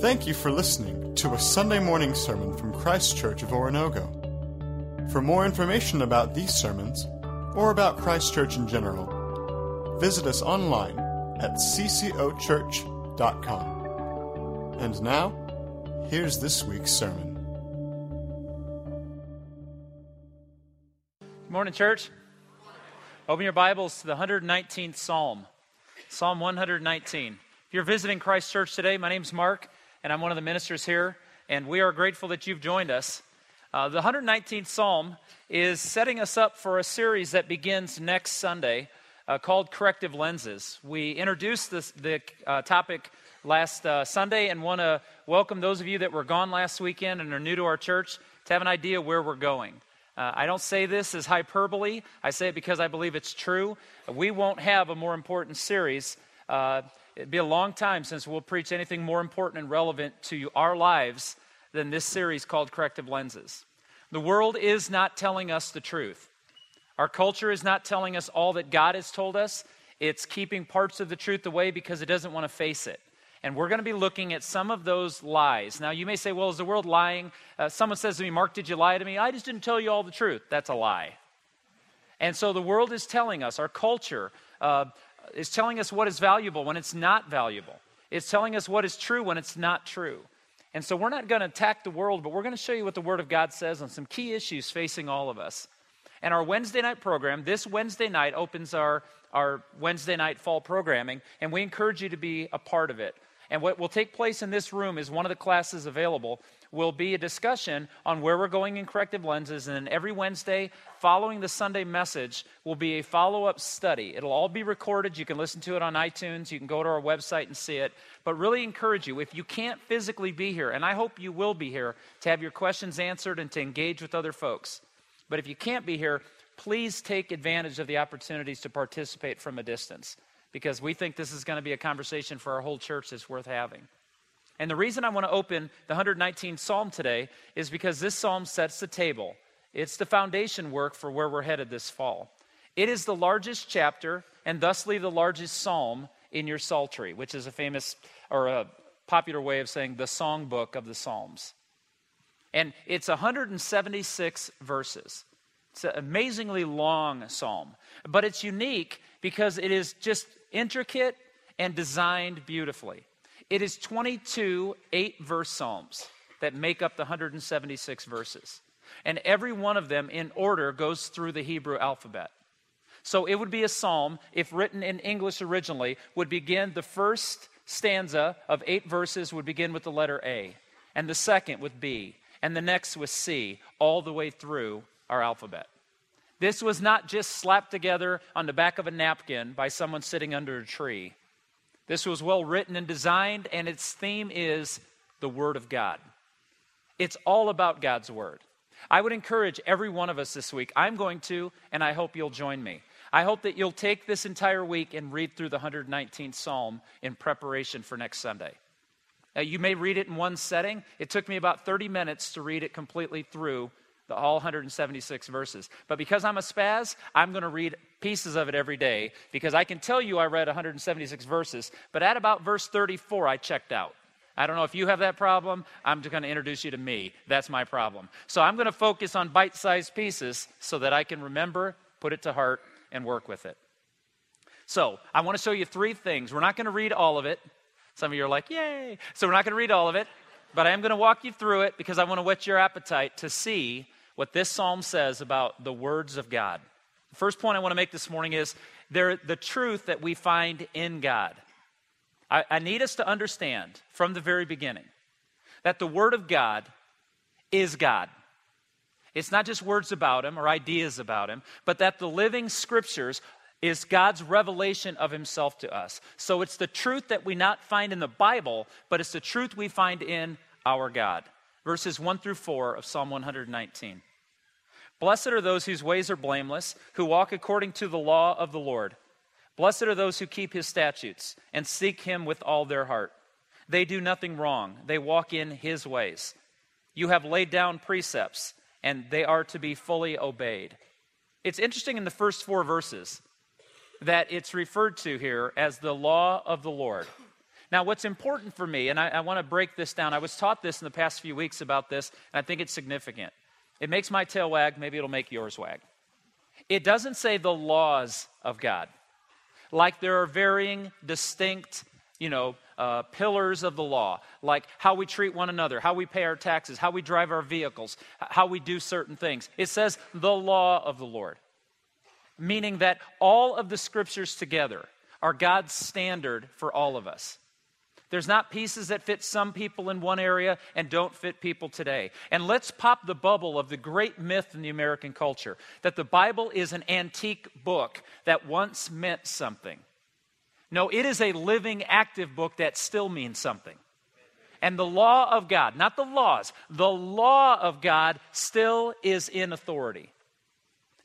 Thank you for listening to a Sunday morning sermon from Christ Church of Oronogo. For more information about these sermons, or about Christ Church in general, visit us online at ccochurch.com. And now, here's this week's sermon. Good morning, church. Open your Bibles to the 119th Psalm, Psalm 119. If you're visiting Christ Church today, my name's Mark, and I'm one of the ministers here, and we are grateful that you've joined us. Uh, the 119th Psalm is setting us up for a series that begins next Sunday uh, called Corrective Lenses. We introduced this, the uh, topic last uh, Sunday and want to welcome those of you that were gone last weekend and are new to our church to have an idea where we're going. Uh, I don't say this as hyperbole. I say it because I believe it's true. We won't have a more important series. Uh, it'd be a long time since we'll preach anything more important and relevant to our lives than this series called Corrective Lenses. The world is not telling us the truth. Our culture is not telling us all that God has told us. It's keeping parts of the truth away because it doesn't want to face it. And we're going to be looking at some of those lies. Now, you may say, well, is the world lying? Uh, someone says to me, Mark, did you lie to me? I just didn't tell you all the truth. That's a lie. And so the world is telling us, our culture uh, is telling us what is valuable when it's not valuable. It's telling us what is true when it's not true. And so we're not going to attack the world, but we're going to show you what the Word of God says on some key issues facing all of us. And our Wednesday night program, this Wednesday night opens our, our Wednesday night fall programming, and we encourage you to be a part of it. And what will take place in this room is one of the classes available will be a discussion on where we're going in corrective lenses. And then every Wednesday, following the Sunday message, will be a follow up study. It'll all be recorded. You can listen to it on iTunes. You can go to our website and see it. But really encourage you, if you can't physically be here, and I hope you will be here to have your questions answered and to engage with other folks. But if you can't be here, please take advantage of the opportunities to participate from a distance because we think this is going to be a conversation for our whole church that's worth having. And the reason I want to open the 119th Psalm today is because this psalm sets the table. It's the foundation work for where we're headed this fall. It is the largest chapter and thusly the largest psalm in your psaltery, which is a famous or a popular way of saying the songbook of the Psalms. And it's 176 verses. It's an amazingly long psalm, but it's unique because it is just intricate and designed beautifully. It is 22 eight verse psalms that make up the 176 verses. And every one of them in order goes through the Hebrew alphabet. So it would be a psalm, if written in English originally, would begin the first stanza of eight verses would begin with the letter A, and the second with B, and the next with C, all the way through our alphabet. This was not just slapped together on the back of a napkin by someone sitting under a tree. This was well written and designed, and its theme is the Word of God. It's all about God's Word. I would encourage every one of us this week. I'm going to, and I hope you'll join me. I hope that you'll take this entire week and read through the 119th Psalm in preparation for next Sunday. Uh, you may read it in one setting. It took me about 30 minutes to read it completely through the all 176 verses. But because I'm a spaz, I'm going to read pieces of it every day because I can tell you I read 176 verses, but at about verse 34, I checked out. I don't know if you have that problem. I'm just going to introduce you to me. That's my problem. So I'm going to focus on bite sized pieces so that I can remember, put it to heart, and work with it. So I want to show you three things. We're not going to read all of it. Some of you are like, yay. So we're not going to read all of it, but I am going to walk you through it because I want to whet your appetite to see what this psalm says about the words of God. The first point I want to make this morning is they're the truth that we find in God. I, I need us to understand from the very beginning that the Word of God is God. It's not just words about Him or ideas about Him, but that the living Scriptures is God's revelation of Himself to us. So it's the truth that we not find in the Bible, but it's the truth we find in our God. Verses 1 through 4 of Psalm 119. Blessed are those whose ways are blameless, who walk according to the law of the Lord. Blessed are those who keep his statutes and seek him with all their heart. They do nothing wrong, they walk in his ways. You have laid down precepts, and they are to be fully obeyed. It's interesting in the first four verses that it's referred to here as the law of the Lord. Now, what's important for me, and I, I want to break this down, I was taught this in the past few weeks about this, and I think it's significant. It makes my tail wag, maybe it'll make yours wag. It doesn't say the laws of God. Like there are varying, distinct, you know, uh, pillars of the law, like how we treat one another, how we pay our taxes, how we drive our vehicles, how we do certain things. It says the law of the Lord, meaning that all of the scriptures together are God's standard for all of us. There's not pieces that fit some people in one area and don't fit people today. And let's pop the bubble of the great myth in the American culture that the Bible is an antique book that once meant something. No, it is a living, active book that still means something. And the law of God, not the laws, the law of God still is in authority.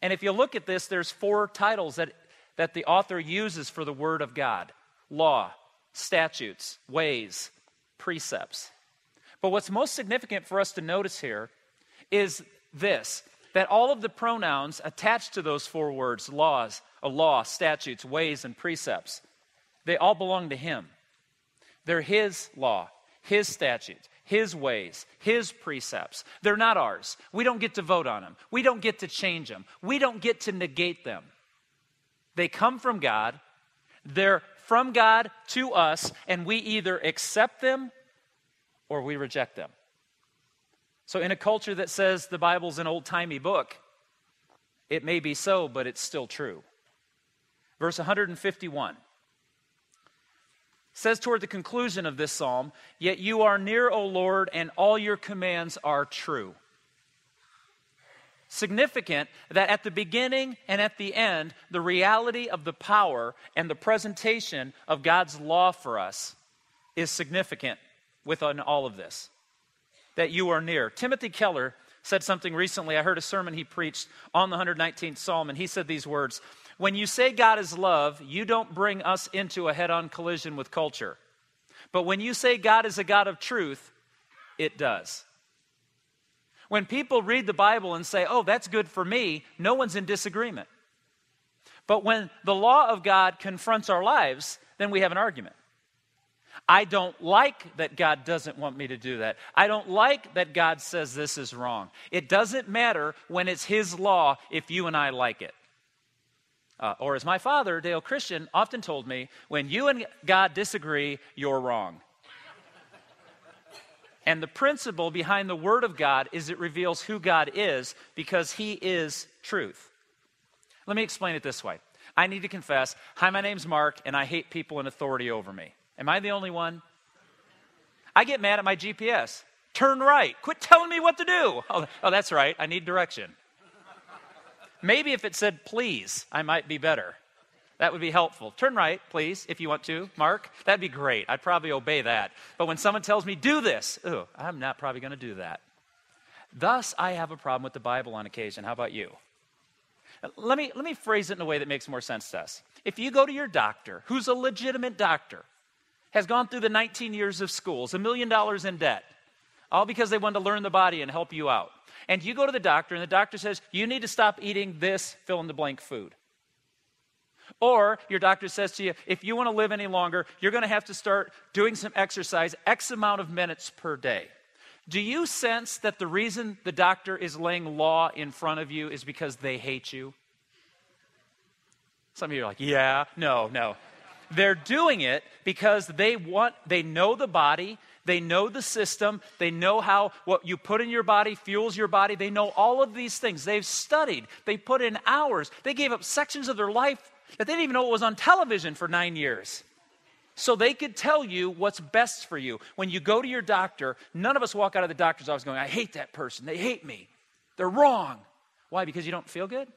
And if you look at this, there's four titles that, that the author uses for the Word of God law, statutes, ways, precepts. But what's most significant for us to notice here is this that all of the pronouns attached to those four words laws, a law, statutes, ways, and precepts they all belong to Him. They're His law, His statutes, His ways, His precepts. They're not ours. We don't get to vote on them, we don't get to change them, we don't get to negate them. They come from God, they're from God to us, and we either accept them or we reject them. So, in a culture that says the Bible's an old timey book, it may be so, but it's still true. Verse 151 says toward the conclusion of this psalm, Yet you are near, O Lord, and all your commands are true. Significant that at the beginning and at the end, the reality of the power and the presentation of God's law for us is significant within all of this. That you are near. Timothy Keller said something recently. I heard a sermon he preached on the 119th Psalm, and he said these words when you say God is love, you don't bring us into a head on collision with culture. But when you say God is a God of truth, it does. When people read the Bible and say, oh, that's good for me, no one's in disagreement. But when the law of God confronts our lives, then we have an argument. I don't like that God doesn't want me to do that. I don't like that God says this is wrong. It doesn't matter when it's His law if you and I like it. Uh, or as my father, Dale Christian, often told me, when you and God disagree, you're wrong. And the principle behind the Word of God is it reveals who God is because He is truth. Let me explain it this way. I need to confess Hi, my name's Mark, and I hate people in authority over me. Am I the only one? I get mad at my GPS. Turn right. Quit telling me what to do. Oh, oh that's right. I need direction. Maybe if it said please, I might be better. That would be helpful. Turn right, please, if you want to, Mark. That'd be great. I'd probably obey that. But when someone tells me, do this, oh, I'm not probably going to do that. Thus, I have a problem with the Bible on occasion. How about you? Let me, let me phrase it in a way that makes more sense to us. If you go to your doctor, who's a legitimate doctor, has gone through the 19 years of schools, a million dollars in debt, all because they wanted to learn the body and help you out and you go to the doctor, and the doctor says, You need to stop eating this fill in the blank food. Or your doctor says to you, If you want to live any longer, you're going to have to start doing some exercise X amount of minutes per day. Do you sense that the reason the doctor is laying law in front of you is because they hate you? Some of you are like, Yeah, no, no. They're doing it because they want, they know the body, they know the system. They know how what you put in your body fuels your body. They know all of these things. They've studied. They put in hours. They gave up sections of their life that they didn't even know it was on television for nine years. So they could tell you what's best for you. When you go to your doctor, none of us walk out of the doctor's office going, I hate that person. They hate me. They're wrong. Why? Because you don't feel good?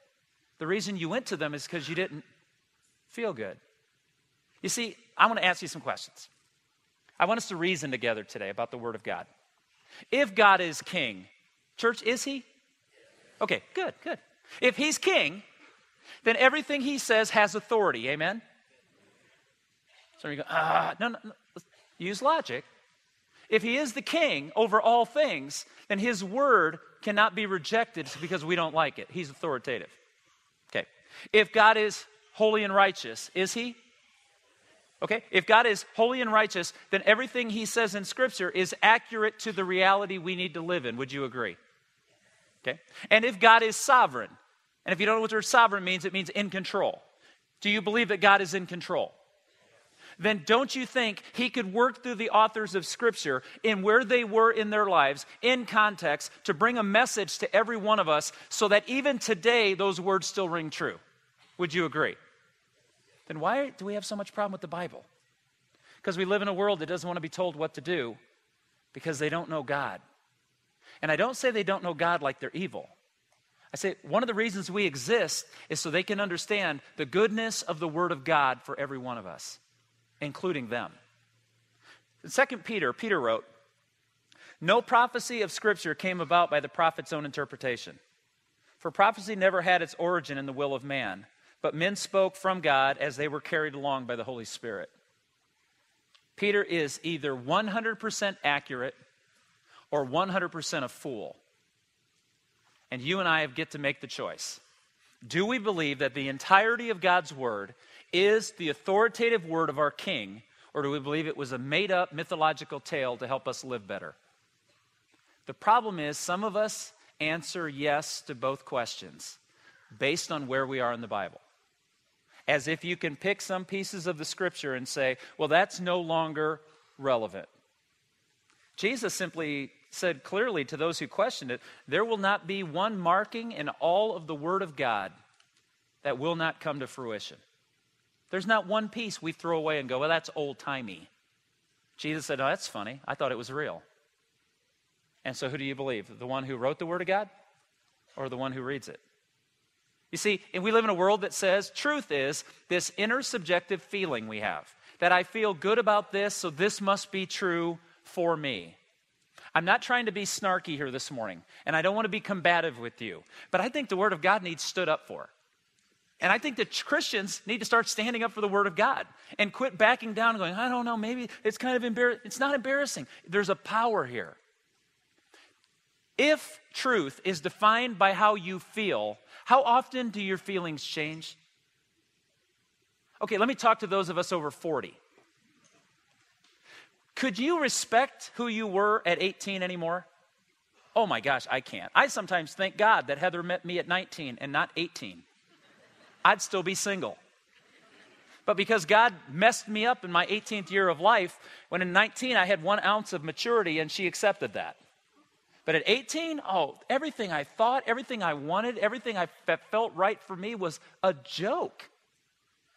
The reason you went to them is because you didn't feel good. You see, I want to ask you some questions. I want us to reason together today about the Word of God. If God is king, church, is he? Okay, good, good. If he's king, then everything he says has authority. Amen? So you go, ah, no, no, no. Use logic. If he is the king over all things, then his word cannot be rejected because we don't like it. He's authoritative. Okay. If God is holy and righteous, is he? Okay? If God is holy and righteous, then everything he says in Scripture is accurate to the reality we need to live in. Would you agree? Okay? And if God is sovereign, and if you don't know what the word sovereign means, it means in control. Do you believe that God is in control? Then don't you think he could work through the authors of Scripture in where they were in their lives, in context, to bring a message to every one of us so that even today those words still ring true? Would you agree? Then why do we have so much problem with the Bible? Because we live in a world that doesn't want to be told what to do because they don't know God. And I don't say they don't know God like they're evil. I say one of the reasons we exist is so they can understand the goodness of the Word of God for every one of us, including them. In 2 Peter, Peter wrote, No prophecy of Scripture came about by the prophet's own interpretation. For prophecy never had its origin in the will of man but men spoke from God as they were carried along by the Holy Spirit. Peter is either 100% accurate or 100% a fool. And you and I have get to make the choice. Do we believe that the entirety of God's word is the authoritative word of our king, or do we believe it was a made up mythological tale to help us live better? The problem is, some of us answer yes to both questions based on where we are in the Bible as if you can pick some pieces of the scripture and say, well, that's no longer relevant. Jesus simply said clearly to those who questioned it, there will not be one marking in all of the Word of God that will not come to fruition. There's not one piece we throw away and go, well, that's old timey. Jesus said, oh, that's funny. I thought it was real. And so who do you believe? The one who wrote the Word of God or the one who reads it? You see, and we live in a world that says truth is this inner subjective feeling we have that I feel good about this, so this must be true for me. I'm not trying to be snarky here this morning, and I don't want to be combative with you, but I think the Word of God needs stood up for. And I think that Christians need to start standing up for the Word of God and quit backing down and going, I don't know, maybe it's kind of embarrassing. It's not embarrassing. There's a power here. If truth is defined by how you feel, how often do your feelings change? Okay, let me talk to those of us over 40. Could you respect who you were at 18 anymore? Oh my gosh, I can't. I sometimes thank God that Heather met me at 19 and not 18. I'd still be single. But because God messed me up in my 18th year of life, when in 19 I had one ounce of maturity and she accepted that. But at 18, oh, everything I thought, everything I wanted, everything I felt right for me was a joke.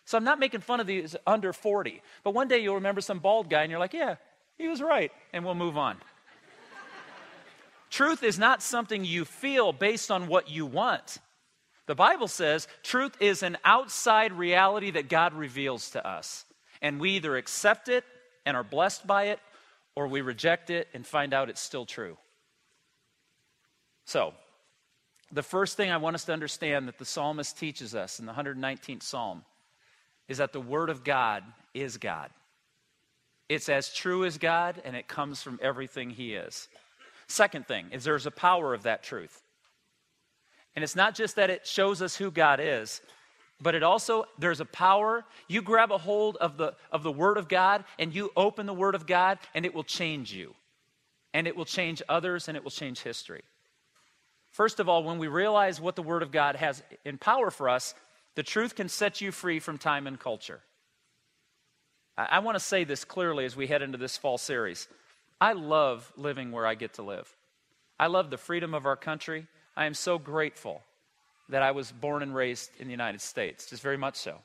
So I'm not making fun of these under 40. But one day you'll remember some bald guy and you're like, yeah, he was right. And we'll move on. truth is not something you feel based on what you want. The Bible says truth is an outside reality that God reveals to us. And we either accept it and are blessed by it, or we reject it and find out it's still true. So, the first thing I want us to understand that the psalmist teaches us in the 119th psalm is that the Word of God is God. It's as true as God, and it comes from everything He is. Second thing is there's a power of that truth. And it's not just that it shows us who God is, but it also there's a power you grab a hold of the of the word of god and you open the word of god and it will change you and it will change others and it will change history First of all, when we realize what the Word of God has in power for us, the truth can set you free from time and culture. I, want to say this clearly as we head into this fall series. I love living where I get to live. I love the freedom of our country. I am so grateful that I was born and raised in the United States, just very much so.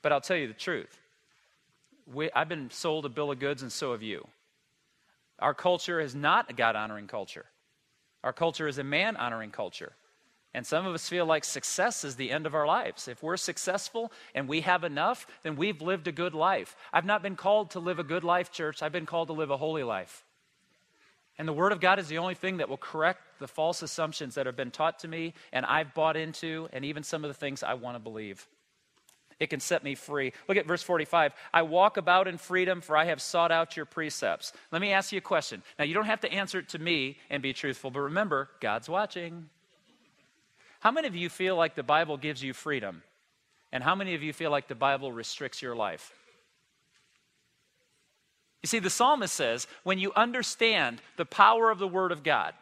But I'll tell you the truth. We, I've been sold a bill of goods, and so have you. Our culture is not a God honoring culture. Our culture is a man honoring culture. And some of us feel like success is the end of our lives. If we're successful and we have enough, then we've lived a good life. I've not been called to live a good life, church. I've been called to live a holy life. And the Word of God is the only thing that will correct the false assumptions that have been taught to me and I've bought into, and even some of the things I want to believe. It can set me free. Look at verse 45. I walk about in freedom, for I have sought out your precepts. Let me ask you a question. Now, you don't have to answer it to me and be truthful, but remember, God's watching. How many of you feel like the Bible gives you freedom? And how many of you feel like the Bible restricts your life? You see, the psalmist says when you understand the power of the Word of God,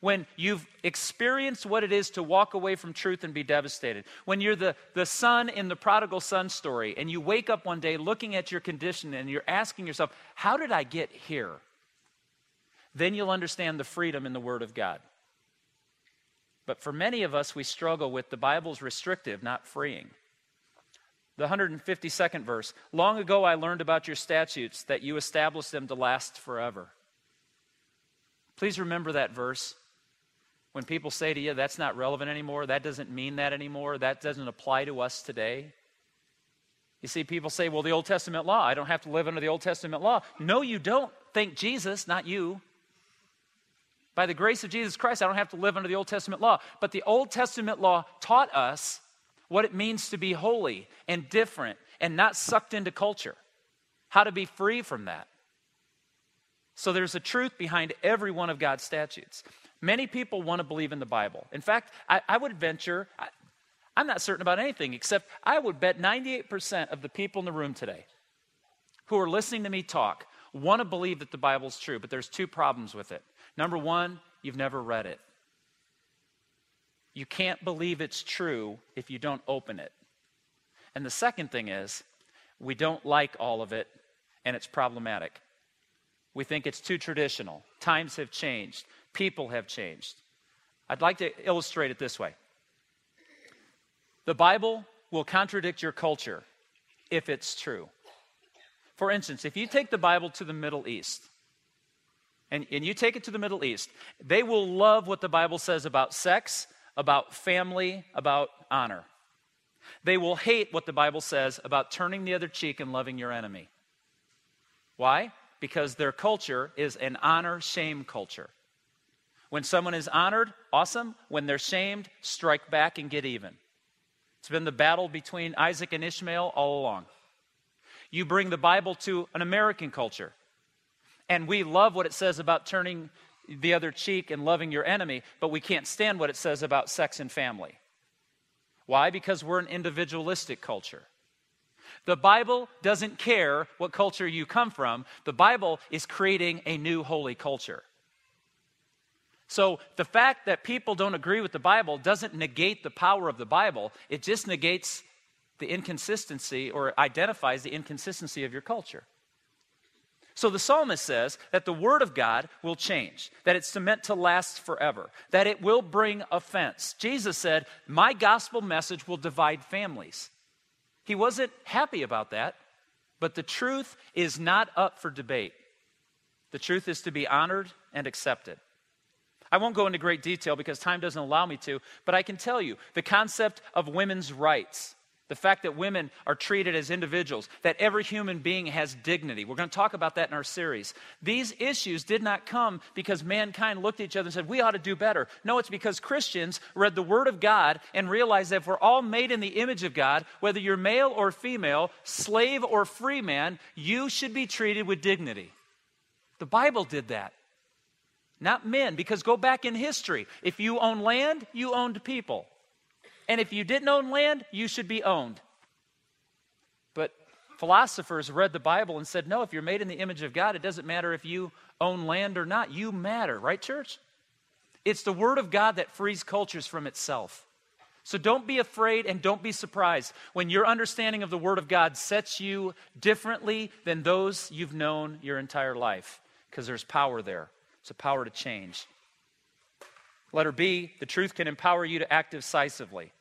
when you've experienced what it is to walk away from truth and be devastated, when you're the, the son in the prodigal son story and you wake up one day looking at your condition and you're asking yourself, How did I get here? Then you'll understand the freedom in the Word of God. But for many of us, we struggle with the Bible's restrictive, not freeing. The 152nd verse Long ago I learned about your statutes, that you established them to last forever. Please remember that verse. When people say to you, that's not relevant anymore, that doesn't mean that anymore, that doesn't apply to us today. You see, people say, well, the Old Testament law, I don't have to live under the Old Testament law. No, you don't. Thank Jesus, not you. By the grace of Jesus Christ, I don't have to live under the Old Testament law. But the Old Testament law taught us what it means to be holy and different and not sucked into culture, how to be free from that. So there's a truth behind every one of God's statutes. Many people want to believe in the Bible. In fact, I, I would venture, I, I'm not certain about anything, except I would bet 98% of the people in the room today who are listening to me talk want to believe that the Bible's true, but there's two problems with it. Number one, you've never read it. You can't believe it's true if you don't open it. And the second thing is, we don't like all of it, and it's problematic. We think it's too traditional. Times have changed, people have changed. I'd like to illustrate it this way The Bible will contradict your culture if it's true. For instance, if you take the Bible to the Middle East, and, and you take it to the Middle East, they will love what the Bible says about sex about family, about honor. They will hate what the Bible says about turning the other cheek and loving your enemy. Why? Because their culture is an honor shame culture. When someone is honored, awesome. When they're shamed, strike back and get even. It's been the battle between Isaac and Ishmael all along. You bring the Bible to an American culture, and we love what it says about turning the other cheek and loving your enemy, but we can't stand what it says about sex and family. Why? Because we're an individualistic culture. The Bible doesn't care what culture you come from, the Bible is creating a new holy culture. So the fact that people don't agree with the Bible doesn't negate the power of the Bible, it just negates the inconsistency or identifies the inconsistency of your culture. So the psalmist says that the word of God will change, that it's meant to last forever, that it will bring offense. Jesus said, My gospel message will divide families. He wasn't happy about that, but the truth is not up for debate. The truth is to be honored and accepted. I won't go into great detail because time doesn't allow me to, but I can tell you the concept of women's rights the fact that women are treated as individuals, that every human being has dignity. We're going to talk about that in our series. These issues did not come because mankind looked at each other and said, We ought to do better. No, it's because Christians read the Word of God and realized that if we're all made in the image of God, whether you're male or female, slave or free man, you should be treated with dignity. The Bible did that. Not men, because go back in history. If you own land, you owned people. And if you didn't own land, you should be owned. But philosophers read the Bible and said, no, if you're made in the image of God, it doesn't matter if you own land or not. You matter, right, church? It's the Word of God that frees cultures from itself. So don't be afraid and don't be surprised when your understanding of the Word of God sets you differently than those you've known your entire life, because there's power there. It's a power to change. Letter B, the truth can empower you to act decisively.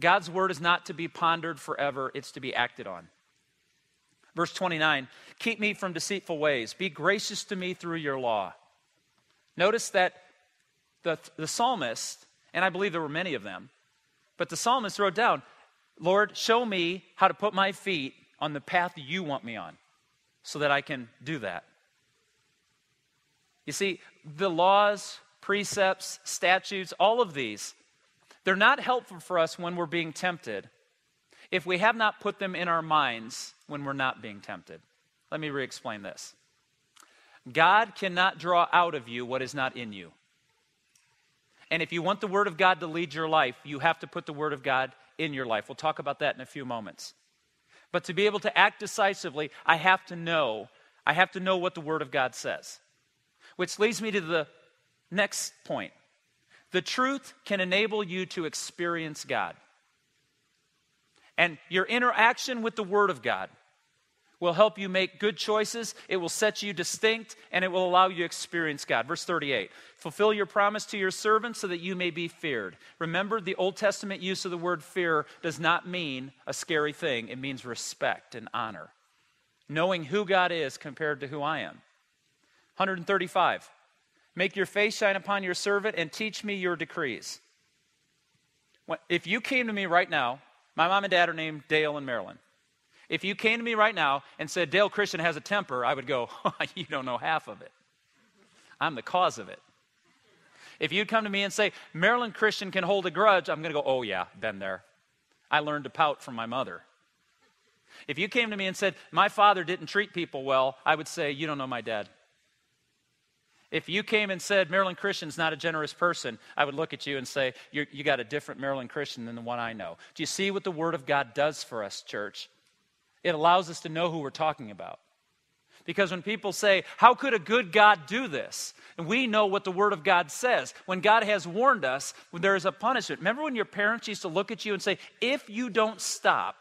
God's word is not to be pondered forever, it's to be acted on. Verse 29 Keep me from deceitful ways. Be gracious to me through your law. Notice that the, the psalmist, and I believe there were many of them, but the psalmist wrote down, Lord, show me how to put my feet on the path you want me on so that I can do that. You see, the laws, precepts, statutes, all of these they're not helpful for us when we're being tempted if we have not put them in our minds when we're not being tempted. Let me re explain this God cannot draw out of you what is not in you. And if you want the Word of God to lead your life, you have to put the Word of God in your life. We'll talk about that in a few moments. But to be able to act decisively, I have to know I have to know what the Word of God says. Which leads me to the next point. The truth can enable you to experience God. And your interaction with the Word of God will help you make good choices. It will set you distinct and it will allow you to experience God. Verse 38 Fulfill your promise to your servants so that you may be feared. Remember, the Old Testament use of the word fear does not mean a scary thing, it means respect and honor. Knowing who God is compared to who I am. 135 Make your face shine upon your servant and teach me your decrees. If you came to me right now, my mom and dad are named Dale and Marilyn. If you came to me right now and said, Dale Christian has a temper, I would go, You don't know half of it. I'm the cause of it. If you'd come to me and say, Marilyn Christian can hold a grudge, I'm going to go, Oh, yeah, been there. I learned to pout from my mother. If you came to me and said, My father didn't treat people well, I would say, You don't know my dad. If you came and said, Marilyn Christian's not a generous person, I would look at you and say, You got a different Marilyn Christian than the one I know. Do you see what the Word of God does for us, church? It allows us to know who we're talking about. Because when people say, How could a good God do this? And we know what the Word of God says. When God has warned us, when there is a punishment. Remember when your parents used to look at you and say, If you don't stop,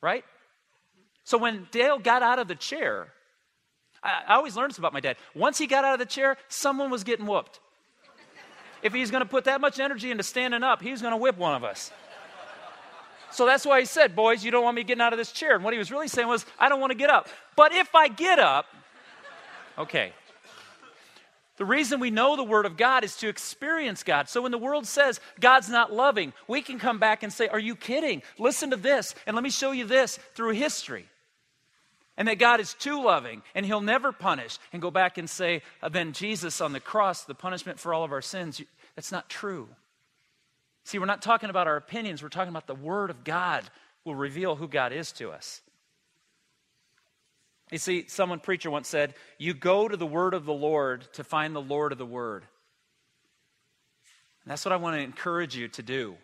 right? So when Dale got out of the chair, I, I always learned this about my dad. Once he got out of the chair, someone was getting whooped. If he's going to put that much energy into standing up, he's going to whip one of us. So that's why he said, Boys, you don't want me getting out of this chair. And what he was really saying was, I don't want to get up. But if I get up, okay. The reason we know the Word of God is to experience God. So when the world says God's not loving, we can come back and say, Are you kidding? Listen to this, and let me show you this through history. And that God is too loving and He'll never punish. And go back and say, uh, Then Jesus on the cross, the punishment for all of our sins. That's not true. See, we're not talking about our opinions, we're talking about the Word of God will reveal who God is to us. You see, someone preacher once said, You go to the Word of the Lord to find the Lord of the Word. And that's what I want to encourage you to do.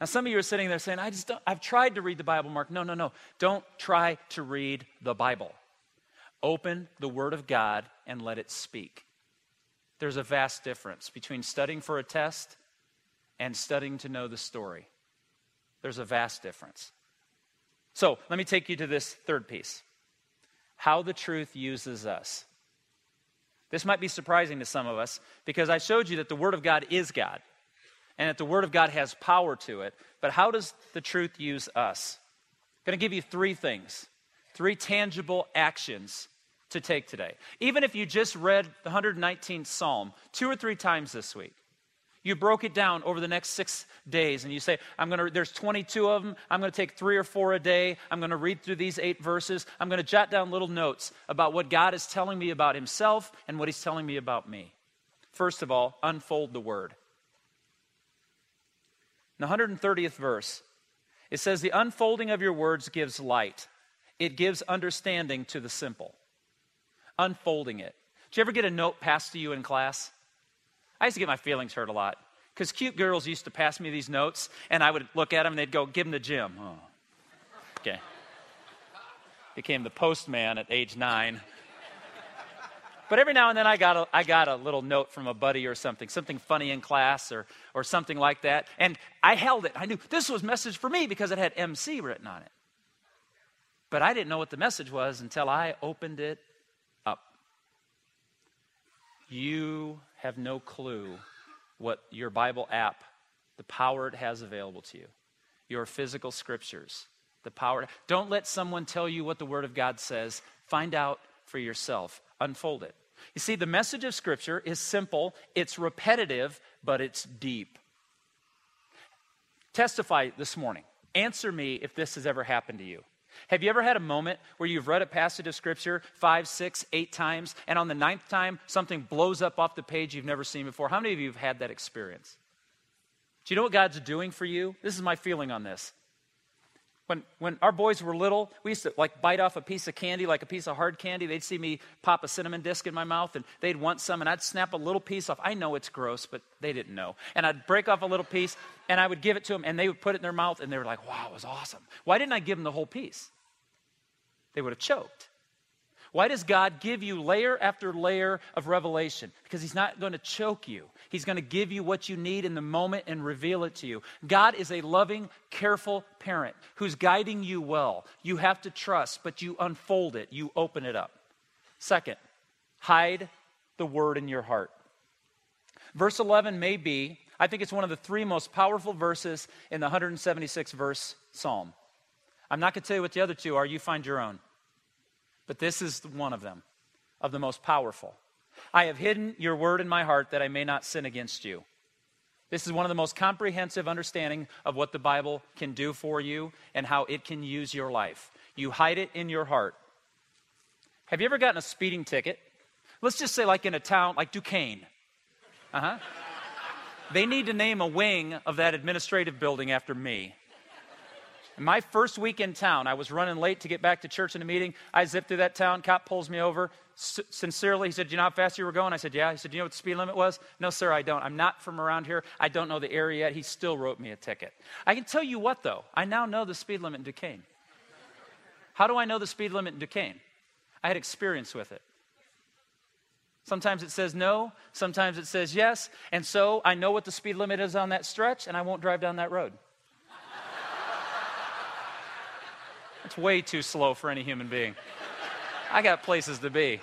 Now, some of you are sitting there saying, I just don't, I've tried to read the Bible, Mark. No, no, no. Don't try to read the Bible. Open the Word of God and let it speak. There's a vast difference between studying for a test and studying to know the story. There's a vast difference. So let me take you to this third piece how the truth uses us. This might be surprising to some of us because I showed you that the Word of God is God and that the Word of God has power to it. But how does the truth use us? I'm going to give you three things, three tangible actions to take today. Even if you just read the 119th Psalm two or three times this week, you broke it down over the next six days, and you say, I'm going to, there's 22 of them. I'm going to take three or four a day. I'm going to read through these eight verses. I'm going to jot down little notes about what God is telling me about Himself and what He's telling me about me. First of all, unfold the Word. In the 130th verse, it says, The unfolding of your words gives light, it gives understanding to the simple. Unfolding it. Did you ever get a note passed to you in class? I used to get my feelings hurt a lot because cute girls used to pass me these notes, and I would look at them and they'd go, Give them to Jim. Oh. Okay. Became the postman at age nine. But every now and then I got, a, I got a little note from a buddy or something, something funny in class or, or something like that. And I held it. I knew this was message for me because it had MC written on it. But I didn't know what the message was until I opened it up. You have no clue what your Bible app, the power it has available to you, your physical scriptures, the power. Don't let someone tell you what the Word of God says. Find out for yourself, unfold it. You see, the message of Scripture is simple, it's repetitive, but it's deep. Testify this morning. Answer me if this has ever happened to you. Have you ever had a moment where you've read a passage of Scripture five, six, eight times, and on the ninth time, something blows up off the page you've never seen before? How many of you have had that experience? Do you know what God's doing for you? This is my feeling on this. When, when our boys were little, we used to like bite off a piece of candy, like a piece of hard candy. They'd see me pop a cinnamon disc in my mouth and they'd want some, and I'd snap a little piece off. I know it's gross, but they didn't know. And I'd break off a little piece and I would give it to them, and they would put it in their mouth, and they were like, wow, it was awesome. Why didn't I give them the whole piece? they would have choked. Why does God give you layer after layer of revelation? Because He's not going to choke you. He's going to give you what you need in the moment and reveal it to you. God is a loving, careful parent who's guiding you well. You have to trust, but you unfold it, you open it up. Second, hide the word in your heart. Verse 11 may be, I think it's one of the three most powerful verses in the 176 verse psalm. I'm not going to tell you what the other two are, you find your own. But this is one of them, of the most powerful. I have hidden your word in my heart that I may not sin against you. This is one of the most comprehensive understanding of what the Bible can do for you and how it can use your life. You hide it in your heart. Have you ever gotten a speeding ticket? Let's just say, like in a town like Duquesne. Uh huh. They need to name a wing of that administrative building after me. My first week in town, I was running late to get back to church in a meeting. I zipped through that town. Cop pulls me over. S- sincerely, he said, Do you know how fast you were going? I said, Yeah. He said, Do you know what the speed limit was? No, sir, I don't. I'm not from around here. I don't know the area yet. He still wrote me a ticket. I can tell you what, though. I now know the speed limit in Duquesne. How do I know the speed limit in Duquesne? I had experience with it. Sometimes it says no, sometimes it says yes, and so I know what the speed limit is on that stretch, and I won't drive down that road. It's way too slow for any human being. I got places to be.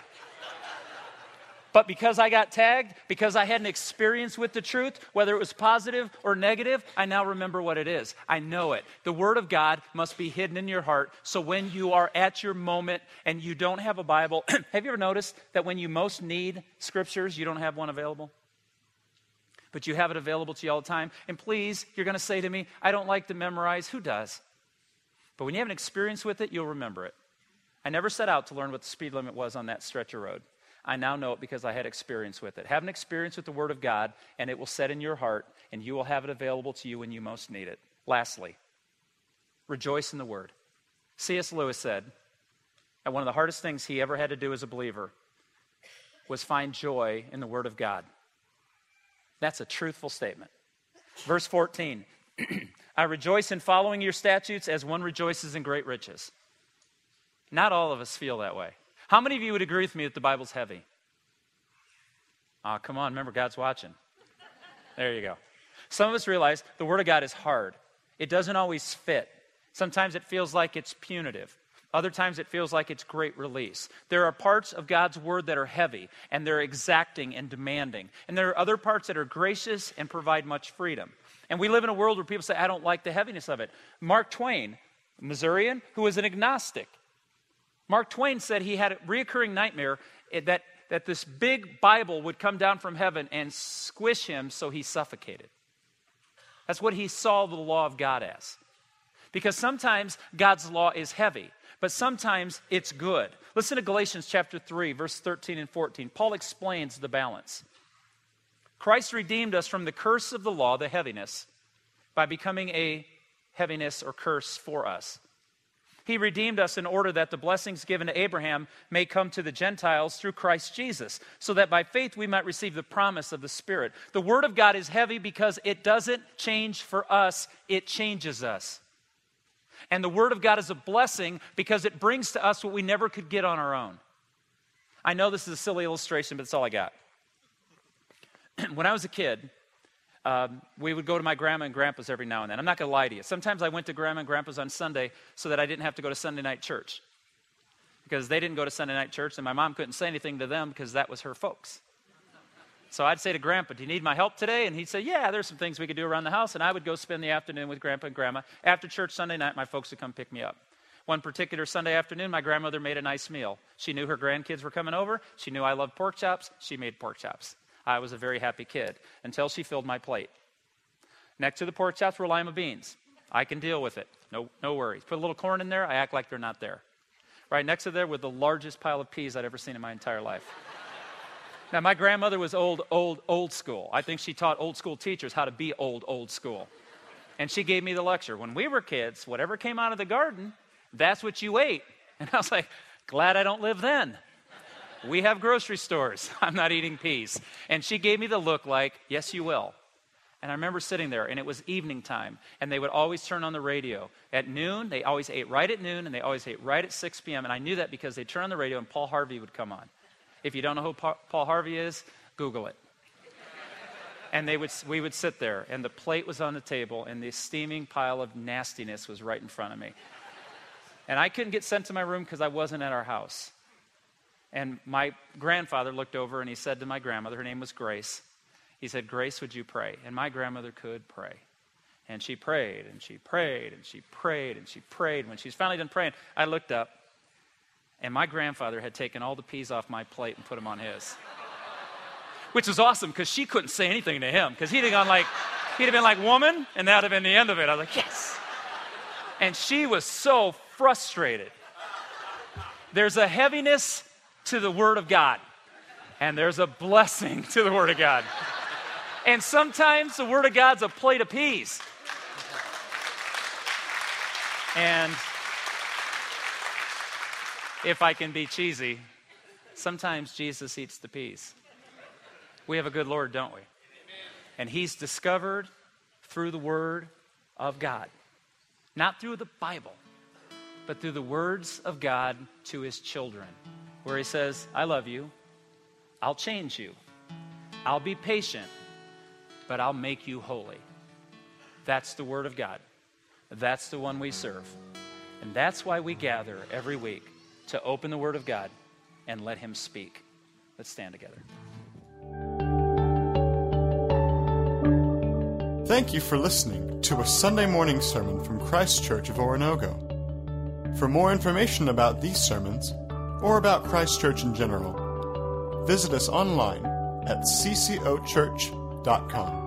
But because I got tagged, because I had an experience with the truth, whether it was positive or negative, I now remember what it is. I know it. The Word of God must be hidden in your heart. So when you are at your moment and you don't have a Bible, have you ever noticed that when you most need scriptures, you don't have one available? But you have it available to you all the time. And please, you're going to say to me, I don't like to memorize. Who does? But when you have an experience with it, you'll remember it. I never set out to learn what the speed limit was on that stretch of road. I now know it because I had experience with it. Have an experience with the Word of God, and it will set in your heart, and you will have it available to you when you most need it. Lastly, rejoice in the Word. C.S. Lewis said that one of the hardest things he ever had to do as a believer was find joy in the Word of God. That's a truthful statement. Verse 14 I rejoice in following your statutes as one rejoices in great riches. Not all of us feel that way. How many of you would agree with me that the Bible's heavy? Ah, oh, come on, remember, God's watching. There you go. Some of us realize the Word of God is hard, it doesn't always fit. Sometimes it feels like it's punitive. Other times it feels like it's great release. There are parts of God's word that are heavy and they're exacting and demanding. And there are other parts that are gracious and provide much freedom. And we live in a world where people say, I don't like the heaviness of it. Mark Twain, Missourian, who was an agnostic, Mark Twain said he had a reoccurring nightmare eh, that, that this big Bible would come down from heaven and squish him so he suffocated. That's what he saw the law of God as. Because sometimes God's law is heavy, but sometimes it's good. Listen to Galatians chapter 3, verse 13 and 14. Paul explains the balance. Christ redeemed us from the curse of the law, the heaviness, by becoming a heaviness or curse for us. He redeemed us in order that the blessings given to Abraham may come to the Gentiles through Christ Jesus, so that by faith we might receive the promise of the Spirit. The Word of God is heavy because it doesn't change for us, it changes us. And the Word of God is a blessing because it brings to us what we never could get on our own. I know this is a silly illustration, but it's all I got. when I was a kid, um, we would go to my grandma and grandpa's every now and then. I'm not going to lie to you. Sometimes I went to grandma and grandpa's on Sunday so that I didn't have to go to Sunday night church. Because they didn't go to Sunday night church, and my mom couldn't say anything to them because that was her folks. So I'd say to Grandpa, Do you need my help today? And he'd say, Yeah, there's some things we could do around the house. And I would go spend the afternoon with Grandpa and Grandma. After church Sunday night, my folks would come pick me up. One particular Sunday afternoon, my grandmother made a nice meal. She knew her grandkids were coming over. She knew I loved pork chops. She made pork chops. I was a very happy kid until she filled my plate. Next to the pork chops were lima beans. I can deal with it. No, no worries. Put a little corn in there, I act like they're not there. Right next to there were the largest pile of peas I'd ever seen in my entire life. now, my grandmother was old, old, old school. I think she taught old school teachers how to be old, old school. And she gave me the lecture. When we were kids, whatever came out of the garden, that's what you ate. And I was like, glad I don't live then. We have grocery stores. I'm not eating peas. And she gave me the look like, yes, you will. And I remember sitting there, and it was evening time, and they would always turn on the radio. At noon, they always ate right at noon, and they always ate right at 6 p.m. And I knew that because they'd turn on the radio, and Paul Harvey would come on. If you don't know who pa- Paul Harvey is, Google it. and they would, we would sit there, and the plate was on the table, and the steaming pile of nastiness was right in front of me. And I couldn't get sent to my room because I wasn't at our house. And my grandfather looked over and he said to my grandmother, her name was Grace, he said, Grace, would you pray? And my grandmother could pray. And she prayed and she prayed and she prayed and she prayed. When she's finally done praying, I looked up and my grandfather had taken all the peas off my plate and put them on his. Which was awesome because she couldn't say anything to him because he'd have gone like, he'd have been like, woman, and that would have been the end of it. I was like, yes. And she was so frustrated. There's a heaviness to the Word of God, and there's a blessing to the Word of God. And sometimes the Word of God's a plate of peas. And if I can be cheesy, sometimes Jesus eats the peas. We have a good Lord, don't we? And He's discovered through the Word of God, not through the Bible, but through the words of God to His children, where He says, I love you, I'll change you, I'll be patient but I'll make you holy. That's the Word of God. That's the one we serve. And that's why we gather every week to open the Word of God and let Him speak. Let's stand together. Thank you for listening to a Sunday morning sermon from Christ Church of Oronogo. For more information about these sermons, or about Christ Church in general, visit us online at ccochurch.com.